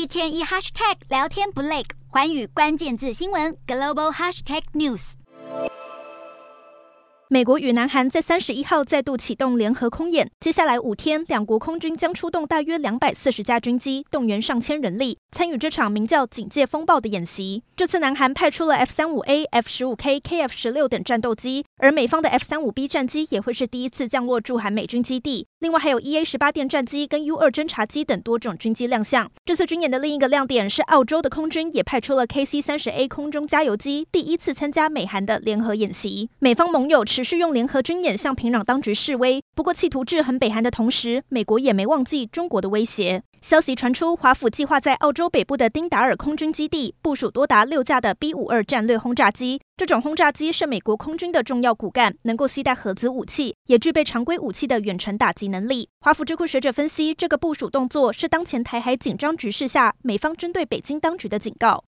一天一 hashtag 聊天不累，寰宇关键字新闻 global hashtag news。美国与南韩在三十一号再度启动联合空演，接下来五天，两国空军将出动大约两百四十架军机，动员上千人力，参与这场名叫“警戒风暴”的演习。这次南韩派出了 F 三五 A、F 十五 K、KF 十六等战斗机，而美方的 F 三五 B 战机也会是第一次降落驻韩美军基地。另外还有 EA 十八电战机跟 U 二侦察机等多种军机亮相。这次军演的另一个亮点是，澳洲的空军也派出了 KC 三十 A 空中加油机，第一次参加美韩的联合演习。美方盟友持续用联合军演向平壤当局示威，不过企图制衡北韩的同时，美国也没忘记中国的威胁。消息传出，华府计划在澳洲北部的丁达尔空军基地部署多达六架的 B 五二战略轰炸机。这种轰炸机是美国空军的重要骨干，能够携带核子武器，也具备常规武器的远程打击能力。华府智库学者分析，这个部署动作是当前台海紧张局势下美方针对北京当局的警告。